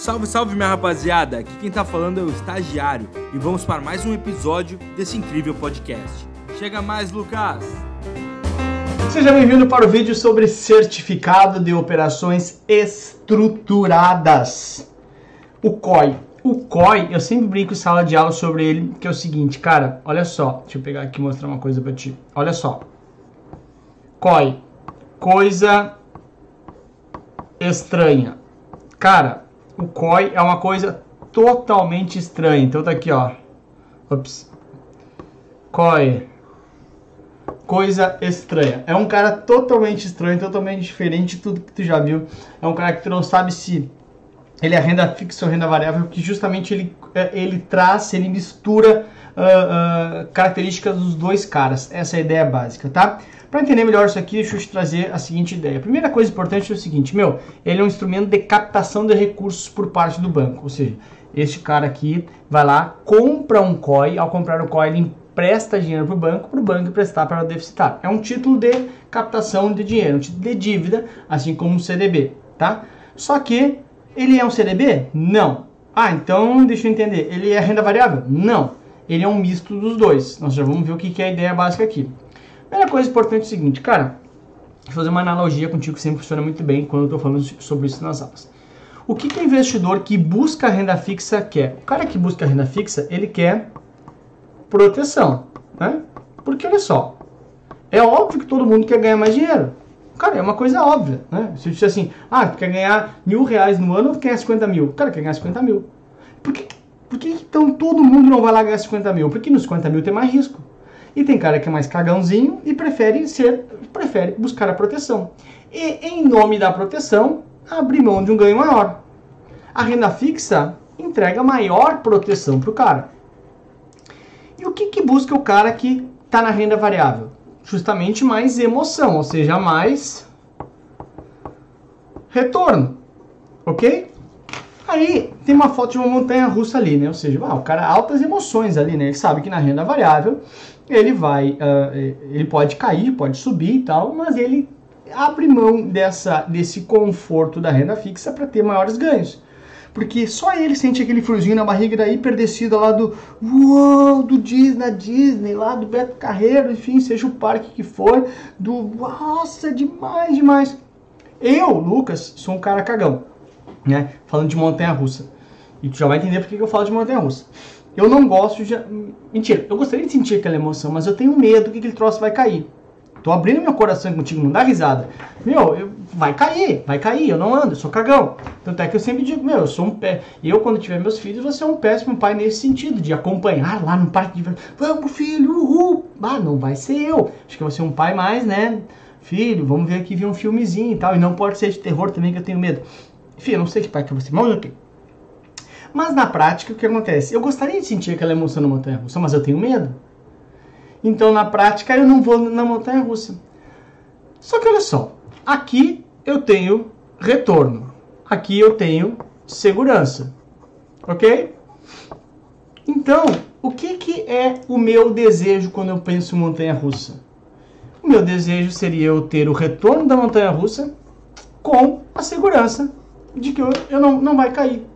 Salve, salve minha rapaziada! Aqui quem tá falando é o Estagiário e vamos para mais um episódio desse incrível podcast. Chega mais, Lucas! Seja bem-vindo para o vídeo sobre certificado de operações estruturadas. O COI. O COI, eu sempre brinco em sala de aula sobre ele, que é o seguinte, cara, olha só, deixa eu pegar aqui e mostrar uma coisa para ti. Olha só. COI, coisa estranha. Cara, o COI é uma coisa totalmente estranha. Então tá aqui, ó. Ops. COI. Coisa estranha. É um cara totalmente estranho, totalmente diferente de tudo que tu já viu. É um cara que tu não sabe se ele é renda fixa ou renda variável, porque justamente ele, é, ele traz, ele mistura uh, características dos dois caras. Essa é a ideia básica, tá? Para entender melhor isso aqui, deixa eu te trazer a seguinte ideia. A primeira coisa importante é o seguinte, meu, ele é um instrumento de captação de recursos por parte do banco, ou seja, este cara aqui vai lá, compra um COI, ao comprar o COI ele empresta dinheiro para o banco, para o banco emprestar para o deficitário. É um título de captação de dinheiro, um título de dívida, assim como um CDB, tá? Só que ele é um CDB? Não. Ah, então deixa eu entender, ele é renda variável? Não. Ele é um misto dos dois. Nós já vamos ver o que é a ideia básica aqui. Primeira coisa importante é o seguinte, cara, vou fazer uma analogia contigo que sempre funciona muito bem quando eu estou falando sobre isso nas aulas. O que, que o investidor que busca renda fixa quer? O cara que busca renda fixa, ele quer proteção, né? Porque olha só, é óbvio que todo mundo quer ganhar mais dinheiro. Cara, é uma coisa óbvia, né? Se eu disser assim, ah, tu quer ganhar mil reais no ano ou quer 50 mil? Cara, quer ganhar 50 mil. Por que, por que então todo mundo não vai lá ganhar 50 mil? Porque nos 50 mil tem mais risco. E tem cara que é mais cagãozinho e prefere ser, prefere buscar a proteção. E em nome da proteção, abre mão de um ganho maior. A renda fixa entrega maior proteção para o cara. E o que, que busca o cara que está na renda variável? Justamente mais emoção, ou seja, mais retorno. Ok? Aí tem uma foto de uma montanha russa ali, né? Ou seja, ah, o cara altas emoções ali, né? Ele sabe que na renda variável ele vai, uh, ele pode cair, pode subir e tal, mas ele abre mão dessa, desse conforto da renda fixa para ter maiores ganhos. Porque só ele sente aquele friozinho na barriga da hiperdescida lá do uou, do Disney, Disney, lá do Beto Carreiro, enfim, seja o parque que for, do nossa, demais, demais. Eu, Lucas, sou um cara cagão, né? Falando de montanha russa. E tu já vai entender por que eu falo de montanha russa. Eu não gosto de. Mentira, eu gostaria de sentir aquela emoção, mas eu tenho medo que aquele troço vai cair. Tô abrindo meu coração contigo, não dá risada. Meu, eu, vai cair, vai cair, eu não ando, eu sou cagão. Tanto é que eu sempre digo, meu, eu sou um pé. Eu, quando tiver meus filhos, vou ser um péssimo pai nesse sentido, de acompanhar lá no parque de Vamos, filho, uhul. Ah, não vai ser eu. Acho que eu vou ser um pai mais, né? Filho, vamos ver aqui ver um filmezinho e tal. E não pode ser de terror também, que eu tenho medo. Enfim, eu não sei que eu vou ser. Mas ok. Mas na prática, o que acontece? Eu gostaria de sentir aquela emoção na montanha russa, mas eu tenho medo. Então, na prática, eu não vou na montanha russa. Só que olha só, aqui eu tenho retorno, aqui eu tenho segurança, ok? Então, o que, que é o meu desejo quando eu penso em montanha russa? O meu desejo seria eu ter o retorno da montanha russa com a segurança de que eu, eu não, não vai cair.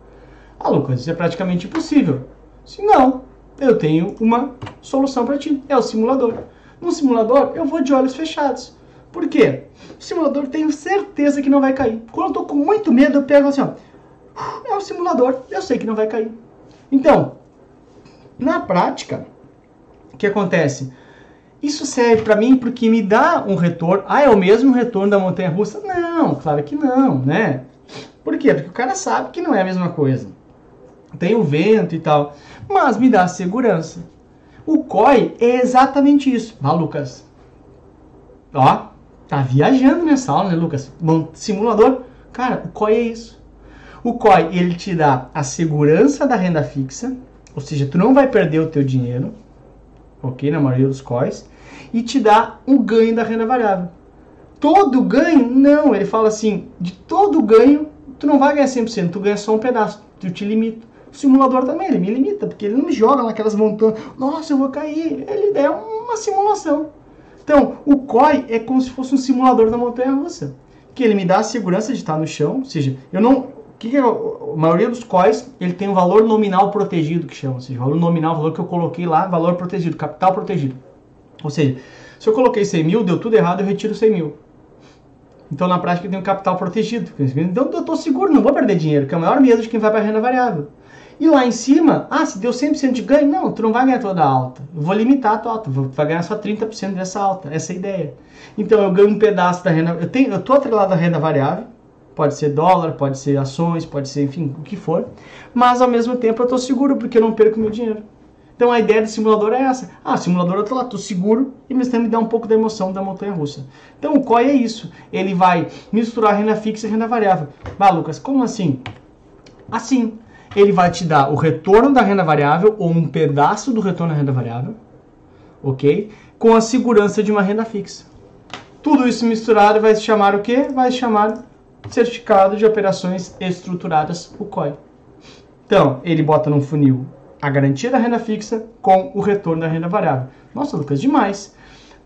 Ah, Lucas, isso é praticamente impossível. Se não, eu tenho uma solução para ti. É o simulador. No simulador, eu vou de olhos fechados. Por quê? O simulador tenho certeza que não vai cair. Quando eu tô com muito medo, eu pego assim, ó. É o simulador, eu sei que não vai cair. Então, na prática, o que acontece? Isso serve para mim porque me dá um retorno. Ah, é o mesmo retorno da montanha russa? Não, claro que não, né? Por quê? Porque o cara sabe que não é a mesma coisa tem o vento e tal, mas me dá segurança. O COI é exatamente isso. Ah, Lucas. Ó, tá viajando nessa aula, né, Lucas? Bom, simulador. Cara, o COI é isso. O COI, ele te dá a segurança da renda fixa, ou seja, tu não vai perder o teu dinheiro, ok, na maioria dos COIs, e te dá um ganho da renda variável. Todo ganho? Não, ele fala assim, de todo ganho, tu não vai ganhar 100%, tu ganha só um pedaço, tu te limita. O simulador também, ele me limita, porque ele não me joga naquelas montanhas, nossa, eu vou cair. Ele é uma simulação. Então, o COI é como se fosse um simulador da montanha russa, que ele me dá a segurança de estar no chão, ou seja, eu não que, que é, a maioria dos COIs ele tem um valor nominal protegido, que chama, ou seja, valor nominal, valor que eu coloquei lá, valor protegido, capital protegido. Ou seja, se eu coloquei 100 mil, deu tudo errado, eu retiro 100 mil. Então, na prática, eu tenho capital protegido. Então, eu estou seguro, não vou perder dinheiro, que é o maior medo de quem vai para a renda variável. E lá em cima, ah, se deu 100% de ganho, não, tu não vai ganhar toda a alta. Eu vou limitar a tua alta, tu vai ganhar só 30% dessa alta. Essa é a ideia. Então, eu ganho um pedaço da renda. Eu tenho, eu atrelado à renda variável, pode ser dólar, pode ser ações, pode ser, enfim, o que for. Mas ao mesmo tempo eu estou seguro porque eu não perco meu dinheiro. Então a ideia do simulador é essa. Ah, simulador eu tô lá, tô seguro e mesmo tempo me dá um pouco da emoção da montanha russa. Então o COI é isso. Ele vai misturar renda fixa e renda variável. Bah, Lucas, como assim? Assim, ele vai te dar o retorno da renda variável ou um pedaço do retorno da renda variável, ok? Com a segurança de uma renda fixa. Tudo isso misturado vai se chamar o quê? Vai se chamar certificado de operações estruturadas, o COI. Então, ele bota num funil a garantia da renda fixa com o retorno da renda variável. Nossa, Lucas, demais.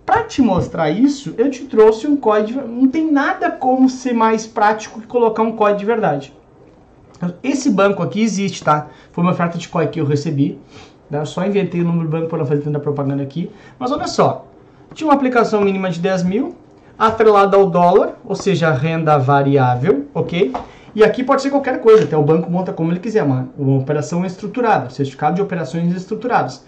Para te mostrar isso, eu te trouxe um código. Não tem nada como ser mais prático que colocar um código de verdade. Esse banco aqui existe, tá? Foi uma oferta de COI que eu recebi. Né? Eu só inventei o número do banco para não fazer tanta propaganda aqui. Mas olha só, tinha uma aplicação mínima de 10 mil, atrelada ao dólar, ou seja, renda variável, ok? E aqui pode ser qualquer coisa, até o banco monta como ele quiser, uma, uma operação estruturada, certificado de operações estruturadas.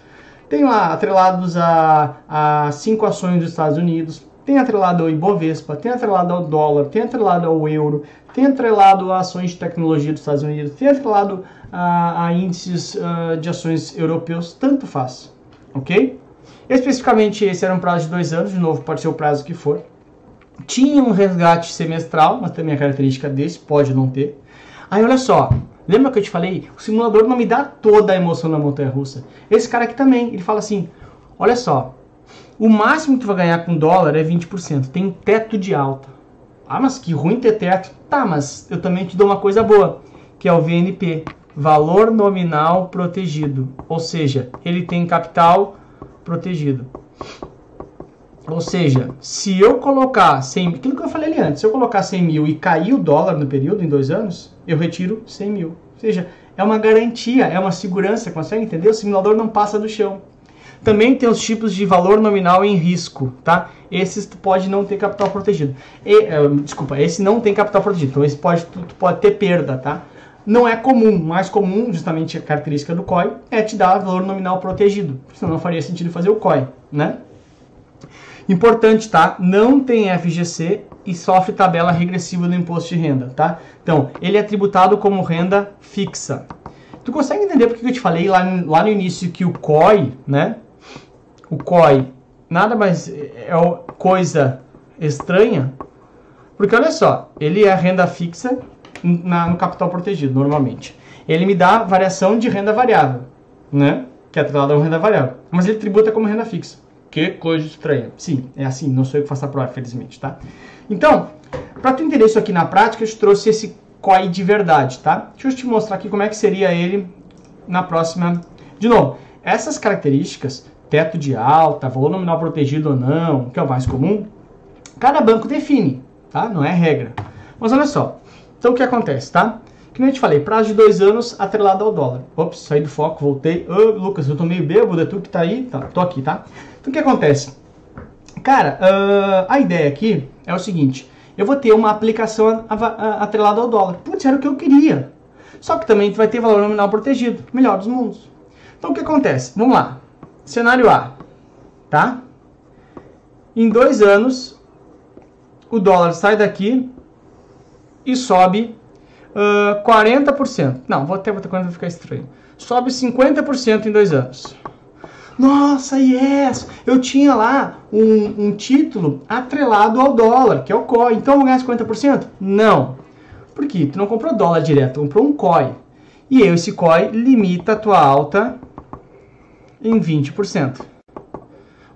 Tem lá atrelados a, a cinco ações dos Estados Unidos, tem atrelado ao Ibovespa, tem atrelado ao dólar, tem atrelado ao euro, tem atrelado a ações de tecnologia dos Estados Unidos, tem atrelado a, a índices uh, de ações europeus, tanto faz, ok? Especificamente esse era um prazo de dois anos, de novo pode ser o prazo que for. Tinha um resgate semestral, mas também a característica desse, pode não ter. Aí olha só, lembra que eu te falei? O simulador não me dá toda a emoção da montanha russa. Esse cara aqui também, ele fala assim: olha só, o máximo que tu vai ganhar com dólar é 20%, tem teto de alta. Ah, mas que ruim ter teto. Tá, mas eu também te dou uma coisa boa, que é o VNP, valor nominal protegido. Ou seja, ele tem capital protegido. Ou seja, se eu colocar 100 aquilo que eu falei ali antes, se eu colocar 100 mil e cair o dólar no período, em dois anos, eu retiro 100 mil. Ou seja, é uma garantia, é uma segurança, consegue entender? O simulador não passa do chão. Também tem os tipos de valor nominal em risco, tá? Esses tu pode não ter capital protegido. E, uh, desculpa, esse não tem capital protegido, então esse pode, tu, tu pode ter perda, tá? Não é comum, mais comum, justamente a característica do COI, é te dar valor nominal protegido, senão não faria sentido fazer o COI, né? Importante, tá? Não tem FGC e sofre tabela regressiva do imposto de renda, tá? Então, ele é tributado como renda fixa. Tu consegue entender porque eu te falei lá, lá no início que o COI, né? O COI nada mais é coisa estranha, porque olha só, ele é renda fixa na, no capital protegido, normalmente. Ele me dá variação de renda variável, né? Que é atrelada a uma renda variável. Mas ele tributa como renda fixa. Que coisa estranha. Sim, é assim, não sou eu que faço a prova, felizmente, tá? Então, para tu entender isso aqui na prática, eu te trouxe esse COI de verdade, tá? Deixa eu te mostrar aqui como é que seria ele na próxima. De novo, essas características, teto de alta, valor nominal protegido ou não, que é o mais comum, cada banco define, tá? Não é regra. Mas olha só, então o que acontece, tá? Que nem eu te falei, prazo de dois anos atrelado ao dólar. Ops, saí do foco, voltei. Ô, Lucas, eu tô meio bêbado, é tu que tá aí? Tá, tô aqui, tá? Então o que acontece? Cara, uh, a ideia aqui é o seguinte: eu vou ter uma aplicação atrelada ao dólar. Putz, era o que eu queria. Só que também vai ter valor nominal protegido. Melhor dos mundos. Então o que acontece? Vamos lá. Cenário A. Tá? Em dois anos, o dólar sai daqui e sobe uh, 40%. Não, vou até botar quando vai ficar estranho. Sobe 50% em dois anos. Nossa, yes! Eu tinha lá um, um título atrelado ao dólar, que é o COI. Então eu vou ganhar 50%? Não. Por quê? Tu não comprou dólar direto, comprou um COI. E esse COI limita a tua alta em 20%.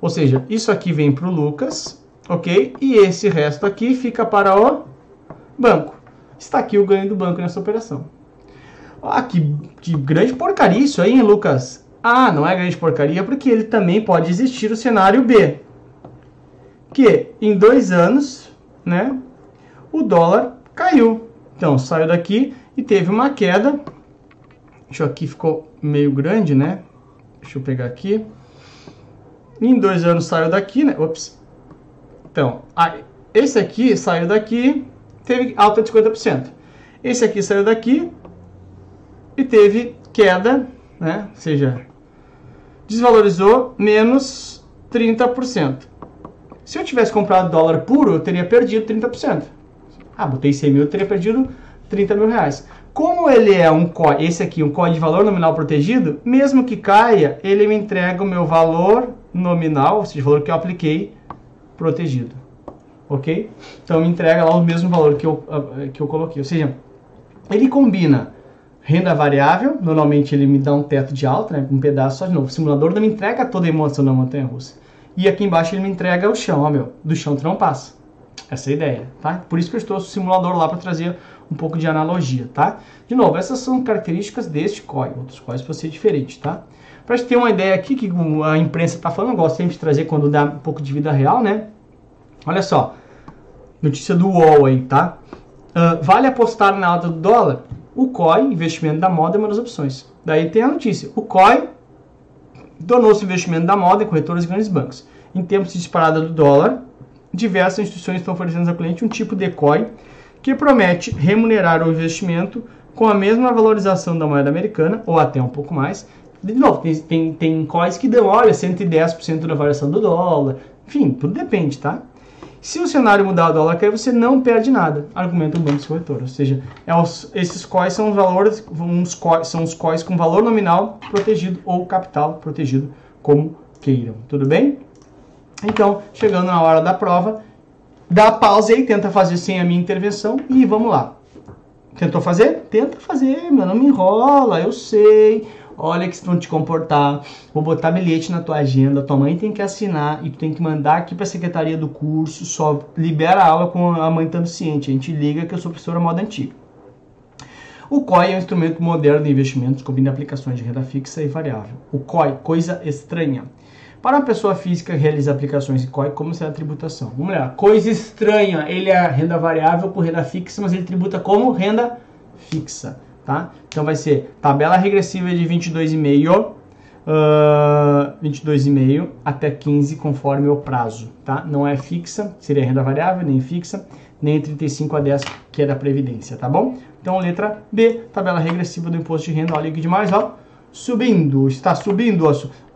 Ou seja, isso aqui vem para o Lucas, ok? E esse resto aqui fica para o banco. Está aqui o ganho do banco nessa operação. Ah, que, que grande porcaria isso aí, hein, Lucas? Ah, não é grande porcaria porque ele também pode existir o cenário B. Que em dois anos, né, o dólar caiu. Então, saiu daqui e teve uma queda. Deixa eu aqui, ficou meio grande, né? Deixa eu pegar aqui. Em dois anos saiu daqui, né? Ops. Então, esse aqui saiu daqui, teve alta de 50%. Esse aqui saiu daqui e teve queda, né? Ou seja, desvalorizou menos 30%. Se eu tivesse comprado dólar puro, eu teria perdido 30%. Ah, botei 100 mil, eu teria perdido 30 mil reais. Como ele é um COI, esse aqui, um COI de valor nominal protegido, mesmo que caia, ele me entrega o meu valor nominal, ou seja, o valor que eu apliquei, protegido. Ok? Então me entrega lá o mesmo valor que eu, ah, que eu coloquei. Ou seja, ele combina renda variável, normalmente ele me dá um teto de alta, né, um pedaço só de novo. O simulador não me entrega toda a emoção da montanha russa. E aqui embaixo ele me entrega o chão, ó meu, do chão tu não passa. Essa é a ideia, tá? Por isso que eu trouxe o simulador lá para trazer um pouco de analogia, tá? De novo, essas são características deste COI, outros COIs podem ser diferentes, tá? Para gente ter uma ideia aqui que a imprensa está falando, eu gosto sempre de trazer quando dá um pouco de vida real, né? Olha só, notícia do UOL aí, tá? Uh, vale apostar na alta do dólar? O COI, investimento da moda, é uma das opções. Daí tem a notícia, o COI tornou-se investimento da moda em corretoras e grandes bancos. Em tempos de disparada do dólar, diversas instituições estão oferecendo ao cliente um tipo de COI que promete remunerar o investimento com a mesma valorização da moeda americana, ou até um pouco mais. De novo, tem, tem, tem COIs que dão, olha, 110% da variação do dólar. Enfim, tudo depende, tá? Se o cenário mudar o dólar cair, você não perde nada, argumenta o banco corretor. Ou seja, é os, esses COIs são os valores, uns COIs, são os COIs com valor nominal protegido ou capital protegido, como queiram. Tudo bem? Então, chegando na hora da prova, dá pausa aí, tenta fazer sem a minha intervenção e vamos lá. Tentou fazer? Tenta fazer, meu, não me enrola, eu sei. Olha que vão te comportar. Vou botar bilhete na tua agenda, tua mãe tem que assinar e tu tem que mandar aqui para a secretaria do curso, só libera a aula com a mãe estando ciente. A gente liga que eu sou professora moda antiga. O COI é um instrumento moderno de investimentos combina aplicações de renda fixa e variável. O COI, coisa estranha. Para uma pessoa física realizar aplicações em COI, como será a tributação? Vamos lá. Coisa estranha. Ele é renda variável por renda fixa, mas ele tributa como renda fixa. Tá? Então vai ser tabela regressiva de 22,5 uh, 22,5 até 15 conforme o prazo, tá? Não é fixa, seria renda variável, nem fixa, nem 35 a 10 que é da previdência, tá bom? Então letra B, tabela regressiva do imposto de renda, olha que demais, ó subindo, está subindo.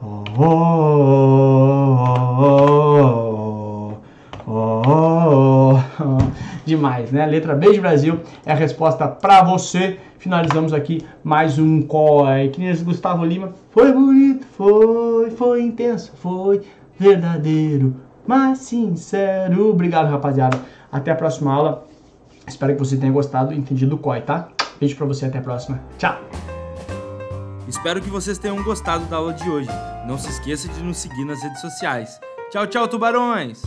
Oh, oh, oh, Demais, né? Letra B de Brasil é a resposta para você. Finalizamos aqui mais um COI. Que nem Gustavo Lima. Foi bonito, foi, foi intenso, foi verdadeiro, mas sincero. Obrigado, rapaziada. Até a próxima aula. Espero que você tenha gostado e entendido o COI, tá? Beijo pra você, até a próxima. Tchau! Espero que vocês tenham gostado da aula de hoje. Não se esqueça de nos seguir nas redes sociais. Tchau, tchau, tubarões!